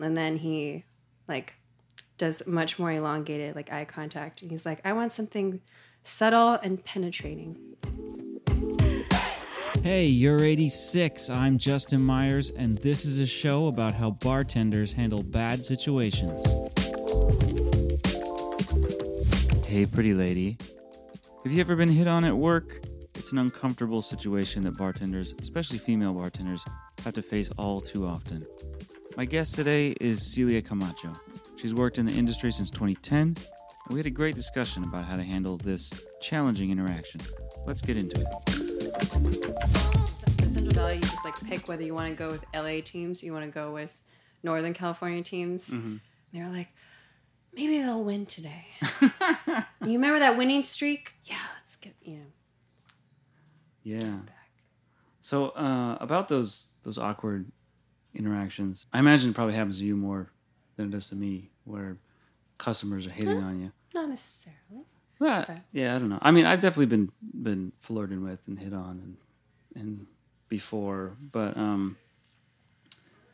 and then he like does much more elongated like eye contact and he's like i want something subtle and penetrating Hey, you're 86. I'm Justin Myers, and this is a show about how bartenders handle bad situations. Hey, pretty lady. Have you ever been hit on at work? It's an uncomfortable situation that bartenders, especially female bartenders, have to face all too often. My guest today is Celia Camacho. She's worked in the industry since 2010, and we had a great discussion about how to handle this challenging interaction. Let's get into it. central valley you just like pick whether you want to go with la teams you want to go with northern california teams they're like maybe they'll win today you remember that winning streak yeah let's get you know Yeah. back So uh, about those those awkward interactions, I imagine it probably happens to you more than it does to me, where customers are hitting on you. not necessarily But Okay. yeah, I don't know. I mean, I've definitely been been flirted with and hit on and and before, but um,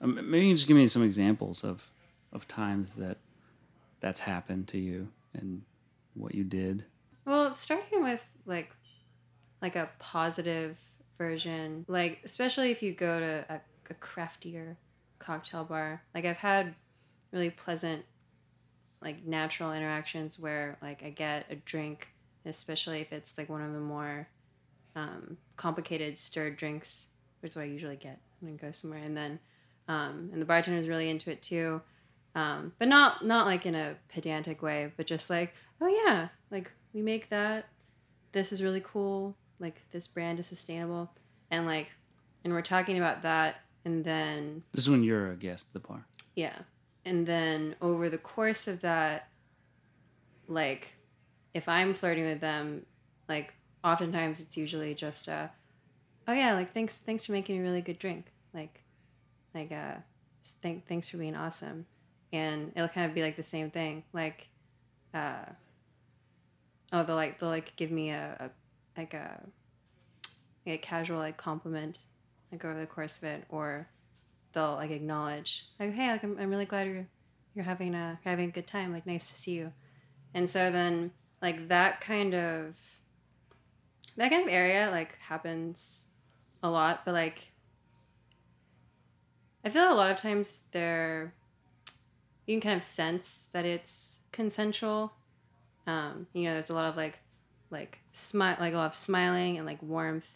um, maybe you can just give me some examples of of times that that's happened to you and what you did. Well, starting with like like a positive version, like especially if you go to a, a craftier cocktail bar. Like I've had really pleasant like natural interactions where like I get a drink, especially if it's like one of the more um, complicated stirred drinks, which is what I usually get when I go somewhere, and then um, and the bartender's really into it too. Um, but not not like in a pedantic way, but just like, oh yeah, like we make that. This is really cool. Like this brand is sustainable, and like, and we're talking about that, and then This is when you're a guest at the bar. yeah. And then over the course of that, like, if I'm flirting with them, like, oftentimes it's usually just a, oh yeah, like thanks, thanks for making a really good drink, like, like uh, thank, thanks for being awesome, and it'll kind of be like the same thing, like, uh, oh they'll like they'll like give me a, a like a, a casual like compliment, like over the course of it, or they'll like acknowledge like hey like I'm, I'm really glad you're you're having a you're having a good time like nice to see you. And so then like that kind of that kind of area like happens a lot but like i feel a lot of times there you can kind of sense that it's consensual. Um you know there's a lot of like like smile like a lot of smiling and like warmth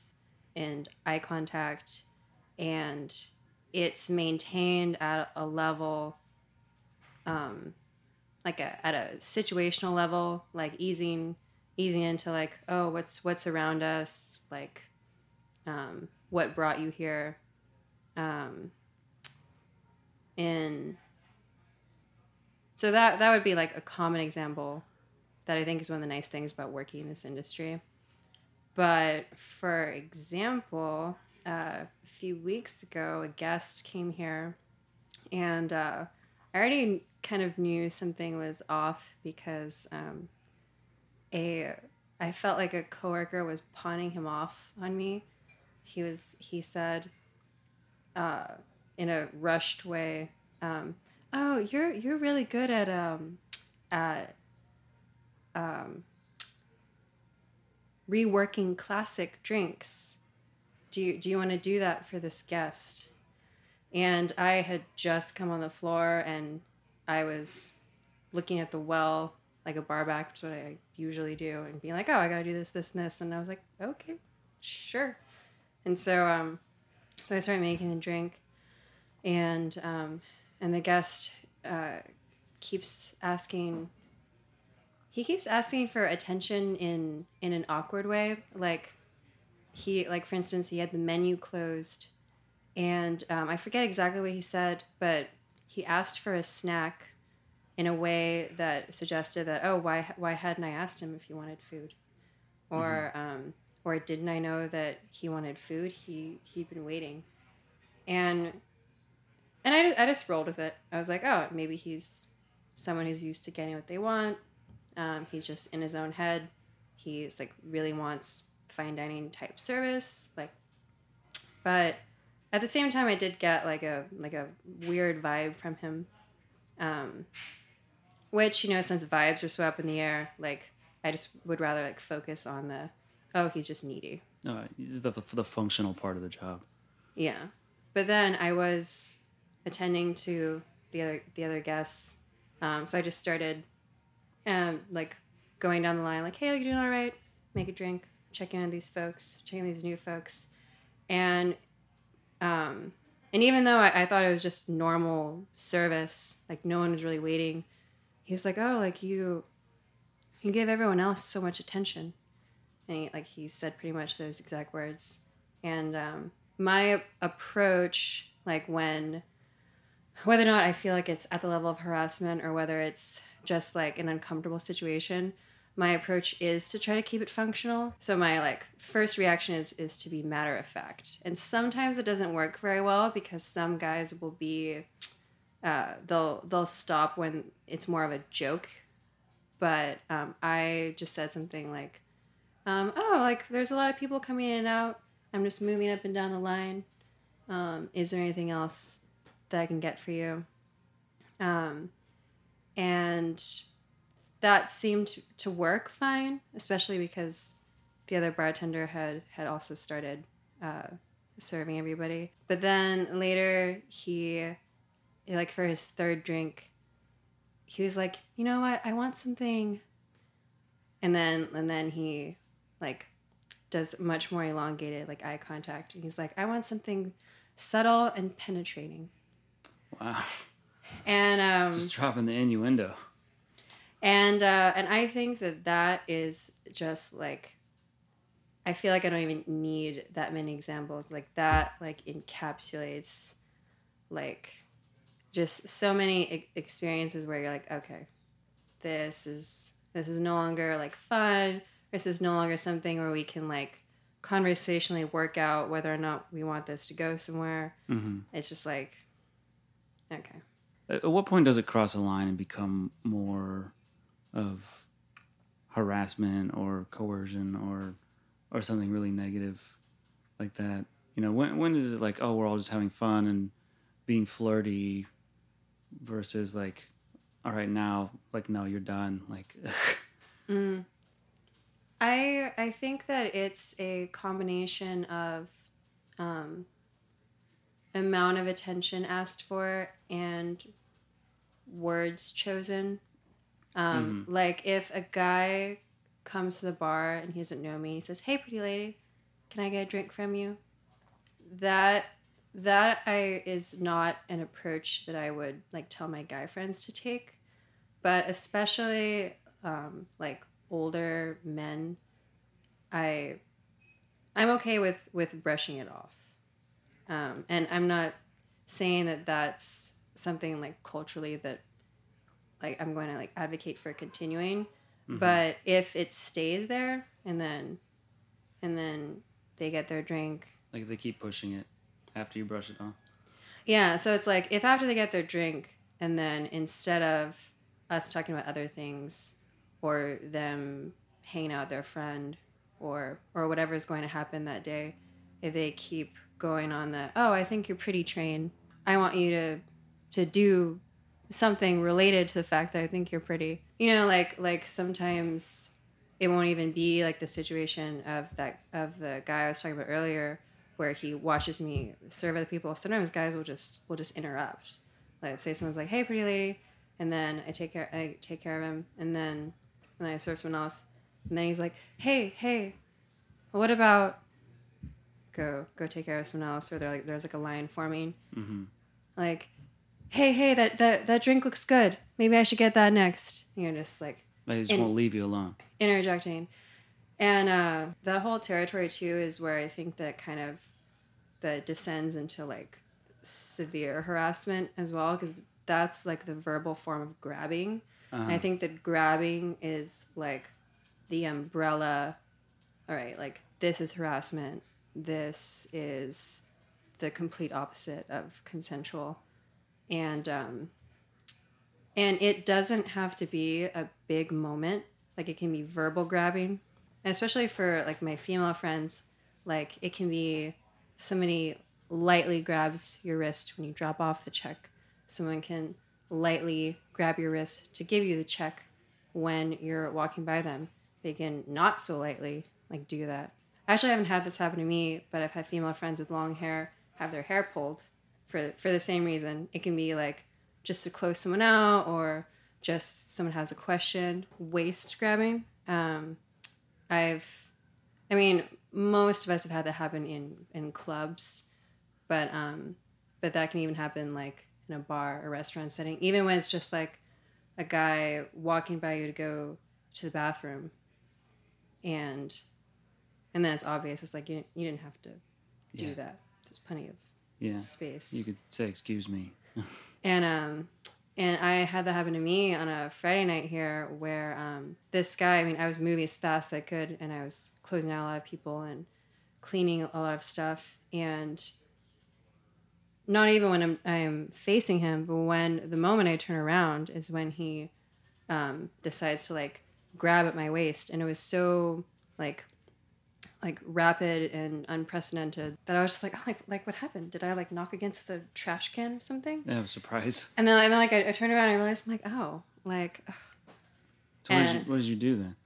and eye contact and it's maintained at a level um like a at a situational level like easing easing into like oh what's what's around us? Like um what brought you here? Um and so that that would be like a common example that i think is one of the nice things about working in this industry. But for example uh, a few weeks ago, a guest came here, and uh, I already kind of knew something was off because um, a I felt like a coworker was pawning him off on me. He was he said uh, in a rushed way, um, "Oh, you're you're really good at um, at um, reworking classic drinks." Do you, do you want to do that for this guest? And I had just come on the floor and I was looking at the well like a bar back, which is what I usually do, and being like, oh, I got to do this, this, and this. And I was like, okay, sure. And so, um, so I started making the drink, and um, and the guest uh, keeps asking. He keeps asking for attention in in an awkward way, like he like for instance he had the menu closed and um, i forget exactly what he said but he asked for a snack in a way that suggested that oh why why hadn't i asked him if he wanted food? Or um, or didn't i know that he wanted food? He he'd been waiting. And and I, I just rolled with it. I was like oh maybe he's someone who's used to getting what they want. Um, he's just in his own head. He's like really wants fine dining type service like but at the same time i did get like a like a weird vibe from him Um, which you know, since vibes are so up in the air, like I just would rather like focus on the, oh, he's just needy. Right, the the functional part of the job. Yeah, but then I was attending to the other the other guests, um, so I just started, um, like going down the line, like, hey, you doing all right? Make a drink, check in on these folks, checking these new folks, and, um, and even though I, I thought it was just normal service, like no one was really waiting, he was like, oh, like you, you give everyone else so much attention, and he, like he said pretty much those exact words, and um, my approach, like when whether or not I feel like it's at the level of harassment or whether it's just like an uncomfortable situation, my approach is to try to keep it functional. So my like first reaction is is to be matter of fact. And sometimes it doesn't work very well because some guys will be uh, they'll they'll stop when it's more of a joke. But um, I just said something like, um, "Oh, like there's a lot of people coming in and out. I'm just moving up and down the line. Um, is there anything else that I can get for you. Um, and that seemed to work fine, especially because the other bartender had had also started uh, serving everybody. But then later he, like for his third drink, he was like, you know what, I want something. And then and then he, like, does much more elongated like eye contact, and he's like, I want something subtle and penetrating. Wow. And um, just dropping the innuendo. And uh, and I think that that is just like I feel like I don't even need that many examples. Like that like encapsulates like just so many experiences where you're like, okay, this is this is no longer like fun. This is no longer something where we can like conversationally work out whether or not we want this to go somewhere. Mm-hmm. It's just like Okay. At what point does it cross a line and become more of harassment or coercion or or something really negative like that? You know, when when is it like, oh, we're all just having fun and being flirty versus like, all right, now, like, no, you're done. Like, mm. I I think that it's a combination of um, amount of attention asked for and words chosen. Um, mm-hmm. Like if a guy comes to the bar and he doesn't know me, he says, "Hey, pretty lady, can I get a drink from you?" That that I is not an approach that I would like tell my guy friends to take, but especially um, like older men, I I'm okay with with brushing it off. Um, and I'm not saying that that's something like culturally that like I'm going to like advocate for continuing. Mm-hmm. But if it stays there and then and then they get their drink. Like if they keep pushing it after you brush it off. Yeah, so it's like if after they get their drink and then instead of us talking about other things or them hanging out with their friend or or whatever is going to happen that day, if they keep going on the oh i think you're pretty trained i want you to to do something related to the fact that i think you're pretty. You know like like sometimes it won't even be like the situation of that of the guy i was talking about earlier where he watches me serve other people. Sometimes guys will just will just interrupt. Like say someone's like hey pretty lady and then i take care i take care of him and then and then i serve someone else and then he's like hey hey what about go go take care of someone else, or there's like there's like a line forming, mm-hmm. like, hey hey that that that drink looks good. Maybe I should get that next. You know, just like they just in, won't leave you alone. Interjecting, and uh, that whole territory too is where I think that kind of that descends into like severe harassment as well because that's like the verbal form of grabbing. Uh-huh. I think that grabbing is like the umbrella. All right, like this is harassment this is the complete opposite of consensual and um, and it doesn't have to be a big moment like it can be verbal grabbing especially for like my female friends like it can be somebody lightly grabs your wrist when you drop off the check someone can lightly grab your wrist to give you the check when you're walking by them. They can not so lightly like do that. Actually, I haven't had this happen to me, but I've had female friends with long hair have their hair pulled for for the same reason. It can be like just to close someone out or just someone has a question. Waist grabbing. Um, I've, I mean, most of us have had that happen in in clubs, but um, but that can even happen like in a bar or restaurant setting. Even when it's just like a guy walking by you to go to the bathroom, and and then it's obvious. It's like you you didn't have to do Yeah. that. There's plenty of Yeah. space. You could say, "Excuse me." And um and I had that happen to me on a Friday night here where um this guy, I mean, I was moving as fast as I could and I was closing out a lot of people and cleaning a lot of stuff and not even when I'm I'm facing him, but when the moment I turn around is when he um decides to like grab at my waist and it was so like like rapid and unprecedented that I was just like, oh, like, like what happened? Did I like knock against the trash can or something? That was a surprise. And then, and then like I, I turned around and I realized I'm like, oh, like, ugh. So what did, you, what did you do then?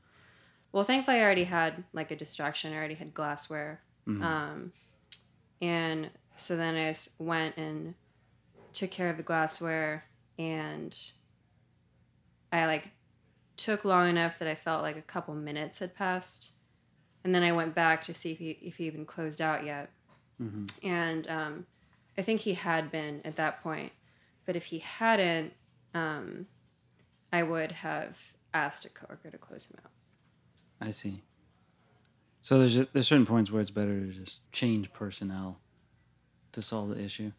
well, thankfully I already had like a distraction. I already had glassware, Mhm. um, and so then I went and took care of the glassware, and I like took long enough that I felt like a couple minutes had passed, and then I went back to see if he if he even closed out yet. hmm and um, I think he had been at that point. But if he hadn't, um, I would have asked a coworker to close him out. I see. So there's a, there's certain points where it's better to just change personnel to solve the issue.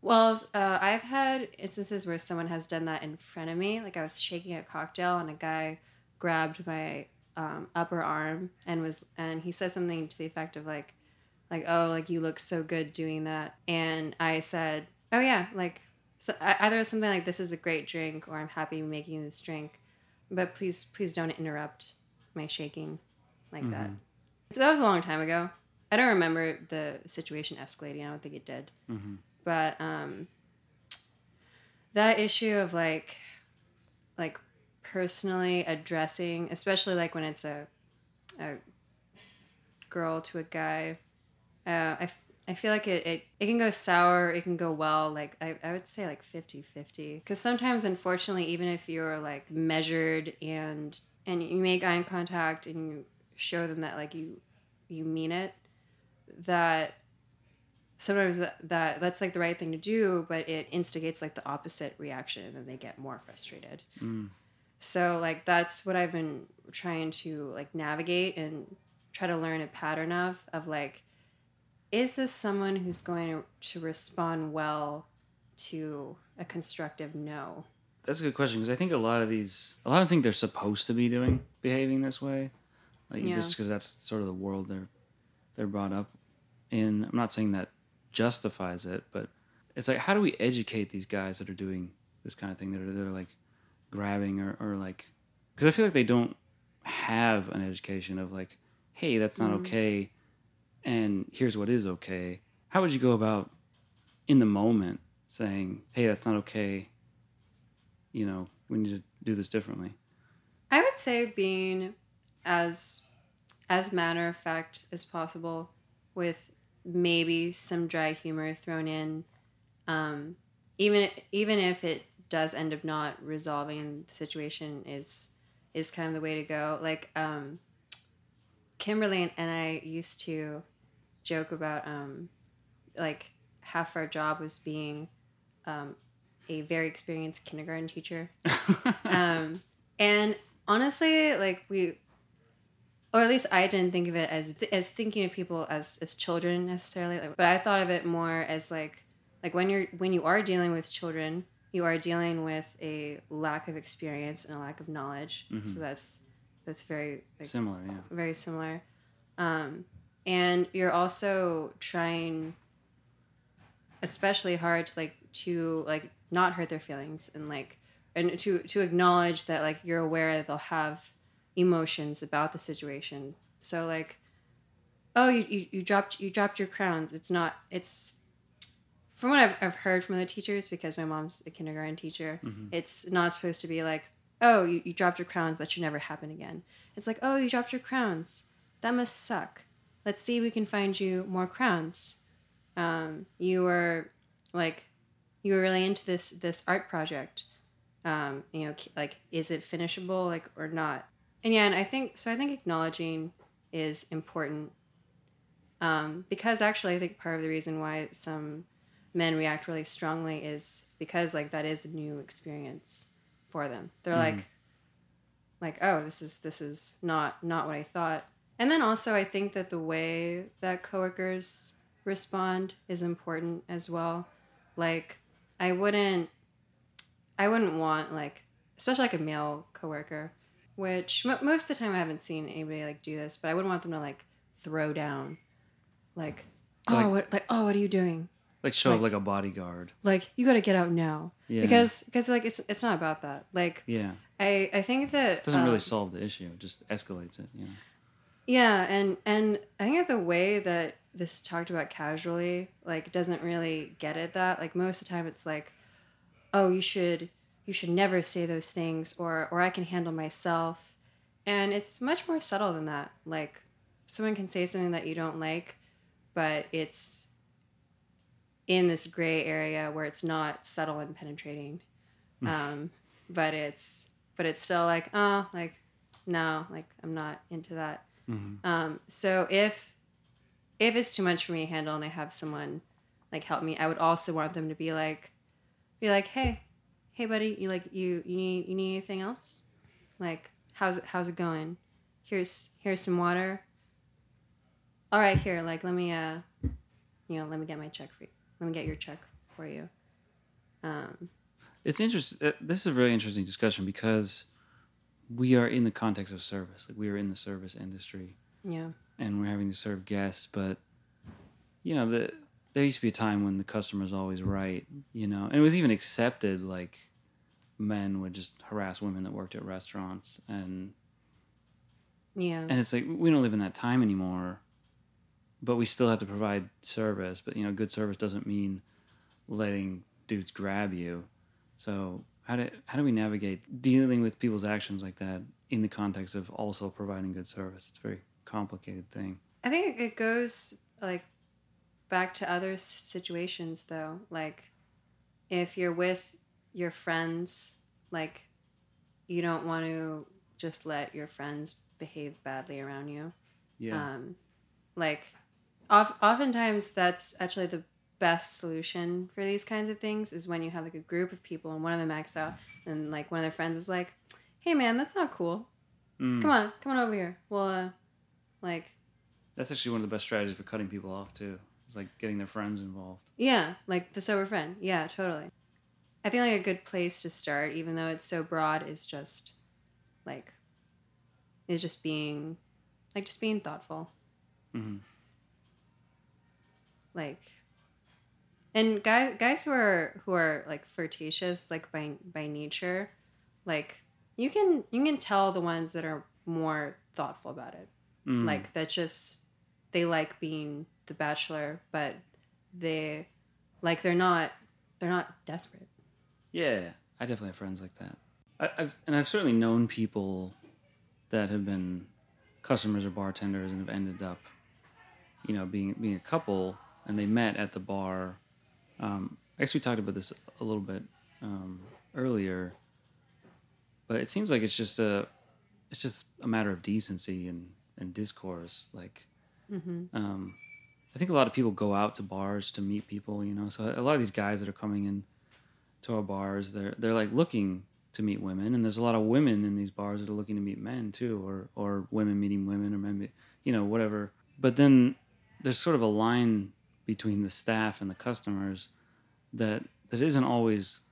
Well, uh, I've had instances where someone has done that in front of me. Like I was shaking a cocktail, and a guy grabbed my um, upper arm and was and he said something to the effect of like, like oh, like you look so good doing that. And I said, oh yeah, like so either something like this is a great drink, or I'm happy making this drink, but please, please don't interrupt my shaking like that. So that was a long time ago. I don't remember the situation escalating. I don't think it did hmm but um that issue of like like personally addressing especially like when it's a a girl to a guy uh, I, I feel like it, it, it can go sour it can go well like i, I would say like 50 50 because sometimes unfortunately even if you're like measured and and you make eye contact and you show them that like you you mean it that sometimes that, that that's like the right thing to do but it instigates like the opposite reaction and then they get more frustrated Mm. So like that's what i've been trying to like navigate and try to learn a pattern of of like is this someone who's going to respond well to a constructive no That's a good question because I think a lot of these, a lot of think they're supposed to be doing, behaving this way, like Yeah. just because that's sort of the world they're they're brought up in. I'm not saying that justifies it, but it's like how do we educate these guys that are doing this kind of thing that are that are like grabbing or, or like because I feel like they don't have an education of like, hey, that's not Mhm. okay, and here's what is okay. How would you go about in the moment saying, hey, that's not okay? you know, we need to do this differently. I would say being as as matter of fact as possible, with maybe some dry humor thrown in, um, even even if it does end up not resolving the situation is is kind of the way to go. Like um, Kimberly and I used to joke about um, like half our job was being um, a very experienced kindergarten teacher um, and honestly, like we, or at least I didn't think of it as as thinking of people as as children necessarily. Like, but I thought of it more as like like when you're when you are dealing with children, you are dealing with a lack of experience and a lack of knowledge. Mhm. So that's that's very like Similar, yeah. very similar. Um, and you're also trying especially hard to like to like not hurt their feelings and like and to to acknowledge that like you're aware that they'll have emotions about the situation. So like oh you, you, you dropped you dropped your crown. It's not it's from what I've, I've heard from the teachers, because my mom's a kindergarten teacher, Mhm. it's not supposed to be like, oh, you, you dropped your crowns. That should never happen again. It's like, oh, you dropped your crowns. That must suck. Let's see if we can find you more crowns. Um, you were like, you were really into this this art project. Um, you know, like, is it finishable, like, or not? And yeah, and I think so. I think acknowledging is important um, because actually, I think part of the reason why some men react really strongly is because like that is the new experience for them. They're Mhm. like, like, oh, this is this is not not what I thought. And then also, I think that the way that coworkers respond is important as well. Like, I wouldn't, I wouldn't want like, especially like a male coworker, which m- most of the time I haven't seen anybody like do this, but I wouldn't want them to like throw down, like, oh, Like- what, like, oh, what are you doing? Like show up Like- like a bodyguard. Like, you got to get out now Yeah. because because like it's it's not about that. Like, yeah, I I think that it doesn't really um, solve the issue. It just escalates it. You know. Yeah, and and I think that the way that this talked about casually, like, doesn't really get at that. Like most of the time, it's like, oh, you should you should never say those things, or or I can handle myself, and it's much more subtle than that. Like, someone can say something that you don't like, but it's in this gray area where it's not subtle and penetrating, um, but it's but it's still like, oh, like no, like I'm not into that. Mhm. Um, so if if it's too much for me to handle and I have someone like help me, I would also want them to be like be like, Hey, hey buddy, you like you you need you need anything else? Like how's it how's it going? Here's here's some water. All right, here, like let me uh you know, let me get my check for you. Let me get your check for you. Um It's interesting. This is a really interesting discussion because we are in the context of service. Like we are in the service industry, yeah. and we're having to serve guests. But you know, the there used to be a time when the customer's always right. You know, and it was even accepted. Like men would just harass women that worked at restaurants, and Yeah. and it's like we don't live in that time anymore. But we still have to provide service. But you know, good service doesn't mean letting dudes grab you. So how do how do we navigate dealing with people's actions like that in the context of also providing good service? It's a very complicated thing. I think it goes like back to other situations though. Like if you're with your friends, like you don't want to just let your friends behave badly around you. Yeah. Um, like oftentimes that's actually the best solution for these kinds of things is when you have like a group of people and one of them acts out and like one of their friends is like, "Hey man, that's not cool. Mm. Come on, come on over here." Well, uh, like That's actually one of the best strategies for cutting people off too. It's like getting their friends involved. Yeah, like the sober friend. Yeah, totally. I think like a good place to start, even though it's so broad, is just like is just being like just being thoughtful. hmm Like and guys guys who are who are like flirtatious, like by by nature, like you can you can tell the ones that are more thoughtful about it. Mm. like that just they like being the bachelor but they like they're not they're not desperate Yeah, I definitely have friends like that. I, I've and I've certainly known people that have been customers or bartenders and have ended up, you know, being being a couple, and they met at the bar. Um, I guess we talked about this a little bit um, earlier, but it seems like it's just a it's just a matter of decency and and discourse. Like, mm-hmm. um, I think a lot of people go out to bars to meet people, you know. So a lot of these guys that are coming in to our bars, they're they're like looking to meet women, and there's a lot of women in these bars that are looking to meet men too, or or women meeting women, or men, meet- you know, whatever. But then there's sort of a line between the staff and the customers that that isn't always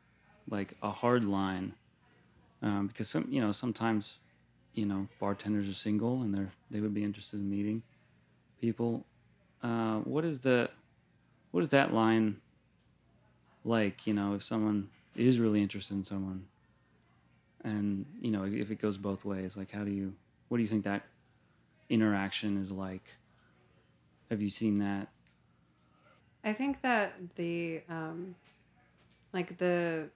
like a hard line, um, because some you know sometimes you know bartenders are single and they're they would be interested in meeting people. Uh, what is the what is that line like? You know, if someone is really interested in someone, and you know, if it goes both ways, like how do you? What do you think that interaction is like? Have you seen that? I think that the um, like the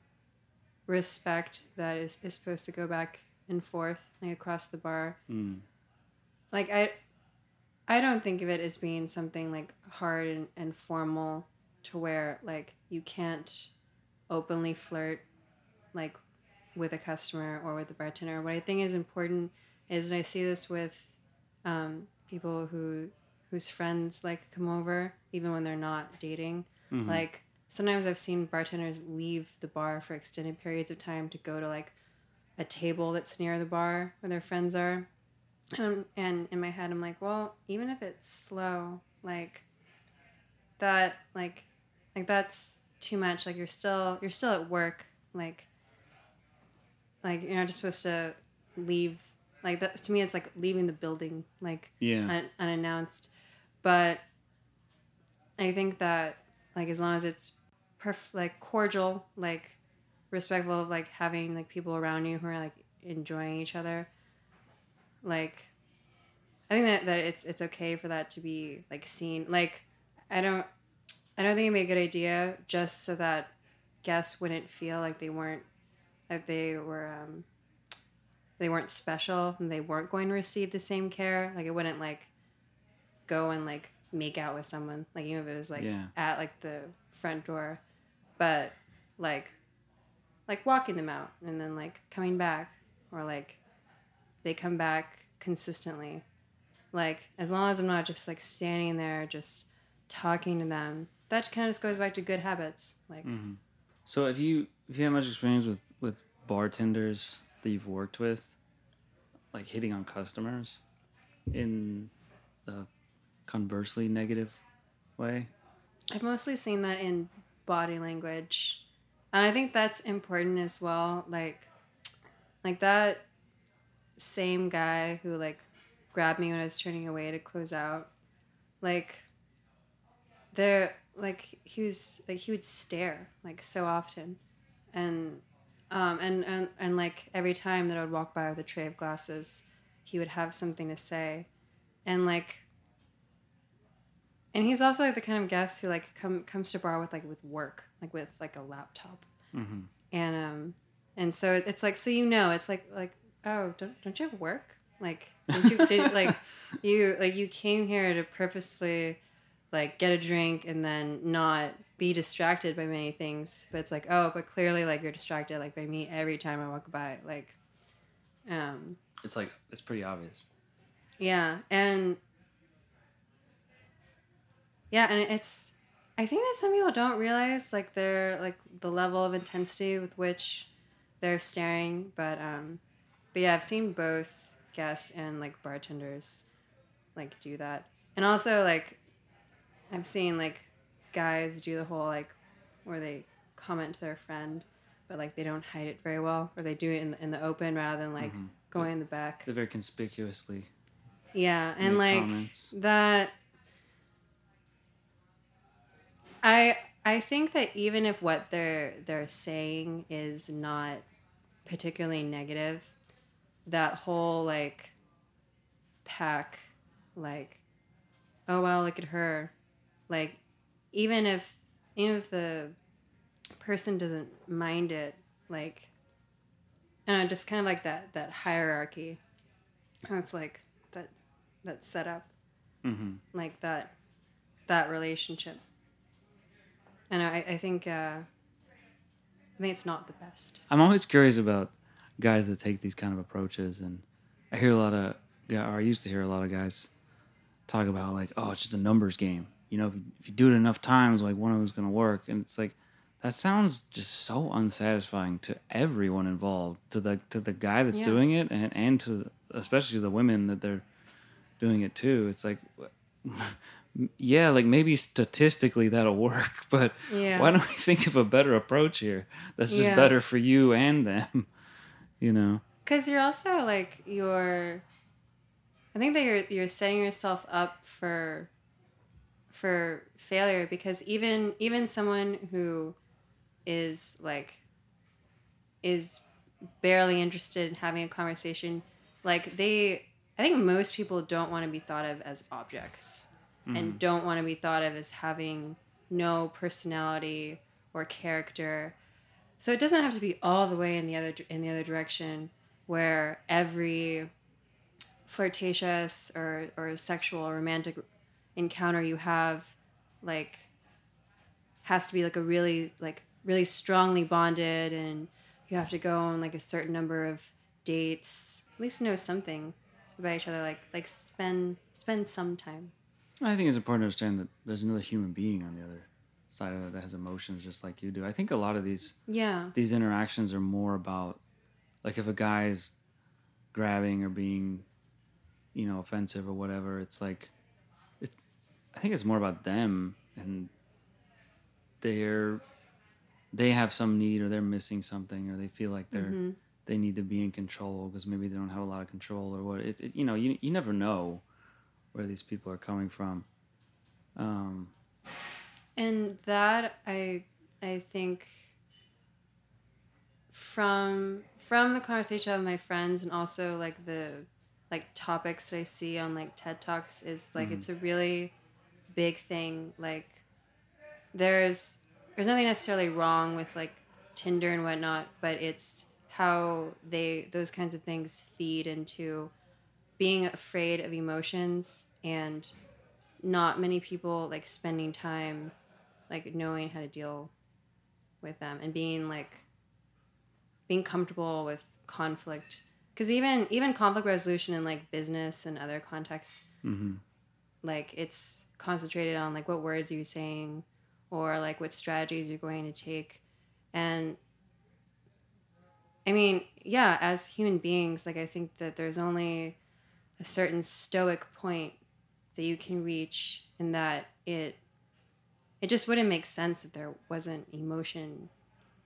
respect that is, is supposed to go back and forth like across the bar Mm. like i i don't think of it as being something like hard and, and formal to where like you can't openly flirt like with a customer or with a bartender what i think is important is and i see this with um, people who whose friends like come over even when they're not dating Mhm. like sometimes I've seen bartenders leave the bar for extended periods of time to go to like a table that's near the bar where their friends are. Um, and in my head, I'm like, well, even if it's slow, like that, like, like that's too much. Like you're still, you're still at work. Like, like you're not just supposed to leave. Like that to me, it's like leaving the building. Like yeah. un- unannounced. But I think that like as long as it's perf- like cordial, like respectful of like having like people around you who are like enjoying each other, like I think that, that it's it's okay for that to be like seen. Like I don't I don't think it'd be a good idea just so that guests wouldn't feel like they weren't that they were um they weren't special and they weren't going to receive the same care. Like it wouldn't like go and like make out with someone. Like even if it was like Yeah. at like the front door. But like like walking them out and then like coming back or like they come back consistently. Like as long as I'm not just like standing there just talking to them. That kind of just goes back to good habits. Like Mhm. So if you if you have much experience with with bartenders that you've worked with, like hitting on customers, in the conversely negative way? I've mostly seen that in body language. And I think that's important as well. Like like that same guy who like grabbed me when I was turning away to close out. Like there like he was like he would stare like so often. And um and, and and like every time that I would walk by with a tray of glasses, he would have something to say. And like and he's also like the kind of guest who like come comes to bar with like with work, like with like a laptop, Mm-hmm. and um, and so it's like so you know it's like like oh don't don't you have work like did you did like you like you came here to purposefully like get a drink and then not be distracted by many things, but it's like oh but clearly like you're distracted like by me every time I walk by like, um, It's like it's pretty obvious. yeah, and yeah, and it's I think that some people don't realize like their like the level of intensity with which they're staring, but um but yeah, I've seen both guests and like bartenders like do that. And also like I've seen like guys do the whole like where they comment to their friend but like they don't hide it very well or they do it in the, in the open rather than like Mhm. going in the back. They're very conspicuously. Yeah, and like comments. that I I think that even if what they're they're saying is not particularly negative, that whole like pack like oh wow look at her. Like even if even if the person doesn't mind it like know just kind of like that that hierarchy. How it's like that that's set up Mm-hmm. like that that relationship and i, I think uh i think it's not the best I'm always curious about guys that take these kind of approaches, and I hear a lot of, yeah, or I used to hear a lot of guys talk about like, oh, it's just a numbers game. You know, if you, if you do it enough times, like one of them's gonna work, and it's like that sounds just so unsatisfying to everyone involved, to the to the guy that's Yeah. doing it, and and to especially the women that they're doing it too. It's like. Yeah, like maybe statistically that'll work, but yeah. why don't we think of a better approach here? That's just Yeah. better for you and them you know? Because you're also like you're i think that you're you're setting yourself up for for failure because even even someone who is like is barely interested in having a conversation like they i think most people don't want to be thought of as objects and mm-hmm. don't want to be thought of as having no personality or character. So it doesn't have to be all the way in the other in the other direction where every flirtatious or, or sexual or romantic encounter you have like has to be like a really like really strongly bonded and you have to go on like a certain number of dates. At least know something about each other like like spend spend some time I think it's important to understand that there's another human being on the other side of that that has emotions just like you do. I think a lot of these yeah these interactions are more about like if a guy is grabbing or being you know offensive or whatever it's like it, i think it's more about them and they're they have some need or they're missing something or they feel like they're Mm-hmm. they need to be in control because maybe they don't have a lot of control or what it, it you know you, you never know where these people are coming from um and that i i think from from the conversation I have with my friends and also like the like topics that I see on like TED Talks is like it's a really big thing. Like there's there's nothing necessarily wrong with like Tinder and whatnot, but it's how they those kinds of things feed into being afraid of emotions and not many people like spending time like knowing how to deal with them and being like being comfortable with conflict because even even conflict resolution in like business and other contexts mhm. like it's concentrated on like what words you're you saying or like what strategies you're going to take and i mean yeah as human beings like i think that there's only a certain stoic point that you can reach and that it it just wouldn't make sense if there wasn't emotion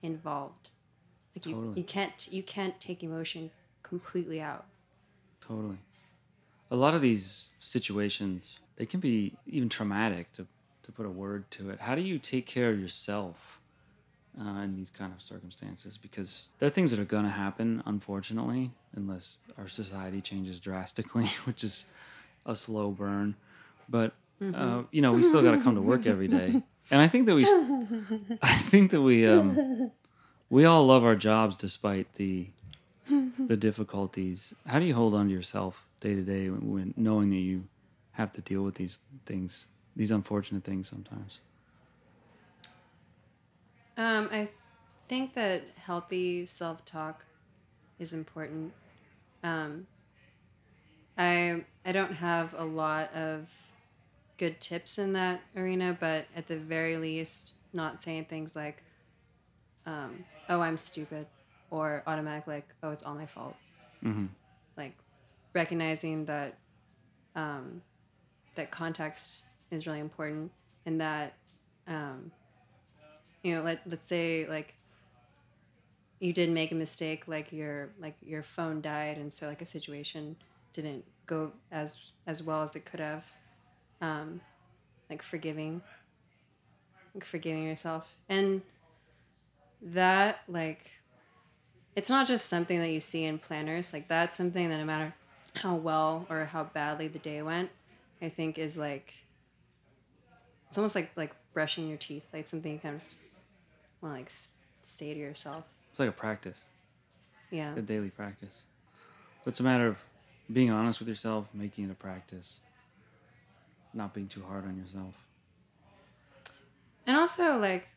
involved like you, Totally. you can't you can't take emotion completely out Totally. A lot of these situations, they can be even traumatic to, to put a word to it. How do you take care of yourself uh, in these kind of circumstances? Because there are things that are going to happen, unfortunately, unless our society changes drastically, which is a slow burn. But, uh, you know, we still got to come to work every day. And I think that we, I think that we, um, we all love our jobs despite the the difficulties. How do you hold on to yourself day to day when knowing that you have to deal with these things, these unfortunate things sometimes? Um, I think that healthy self talk is important. Um, I I don't have a lot of good tips in that arena, but at the very least, not saying things like, um, "Oh, I'm stupid," or automatic like, "Oh, it's all my fault." Mm-hmm. Like recognizing that um, that context is really important, and that um, you know, let let's say like you did make a mistake, like your like your phone died, and so like a situation didn't go as as well as it could have. Um, like forgiving, like forgiving yourself, and that like it's not just something that you see in planners. Like that's something that no matter how well or how badly the day went, I think is like it's almost like like brushing your teeth. Like something you kind of want to like say to yourself. It's like a practice, Yeah. a daily practice. It's a matter of being honest with yourself, making it a practice, not being too hard on yourself. and also like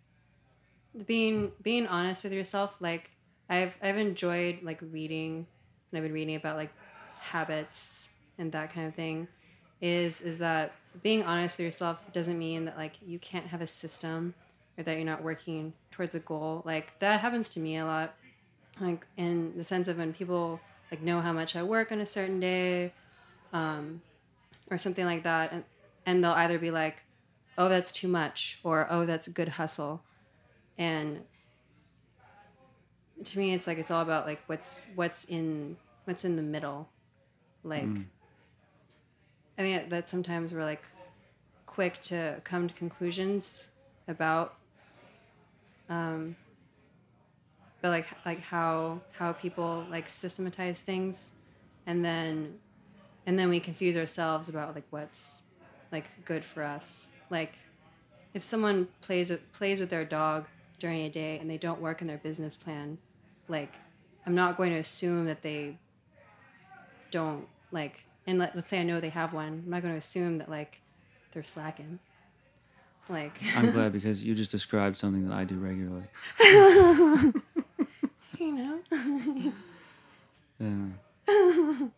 being being honest with yourself like i've i've enjoyed like reading and i've been reading about like habits and that kind of thing is is that being honest with yourself doesn't mean that like you can't have a system or that you're not working towards a goal like that happens to me a lot. Like in the sense of when people like know how much i work on a certain day um, or something like that and, and they'll either be like oh that's too much or oh that's good hustle. And to me it's like it's all about like what's what's in what's in the middle. Like i think that sometimes we're like quick to come to conclusions about um but like like how how people like systematize things and then and then we confuse ourselves about like what's like good for us like if someone plays with plays with their dog during a day and they don't work in their business plan, like I'm not going to assume that they don't like and let, let's say I know they have one, I'm not going to assume that like they're slacking. Like I'm glad because you just described something that I do regularly. you know. Yeah.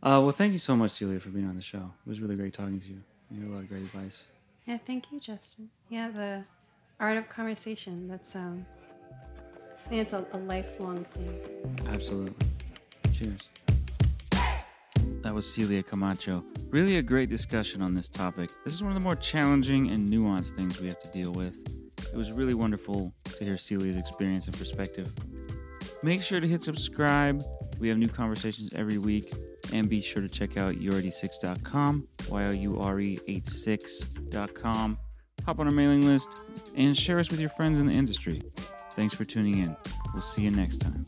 Uh, well, thank you so much, Celia, for being on the show. It was really great talking to you. You had a lot of great advice. Yeah, thank you, Justin. Yeah, the art of conversation. That's um, I think it's a, a lifelong thing. Absolutely. Cheers. That was Celia Camacho. Really a great discussion on this topic. This is one of the more challenging and nuanced things we have to deal with. It was really wonderful to hear Celia's experience and perspective. Make sure to hit subscribe. We have new conversations every week. And be sure to check out youre86.com, Y O U R E 86.com. Hop on our mailing list and share us with your friends in the industry. Thanks for tuning in. We'll see you next time.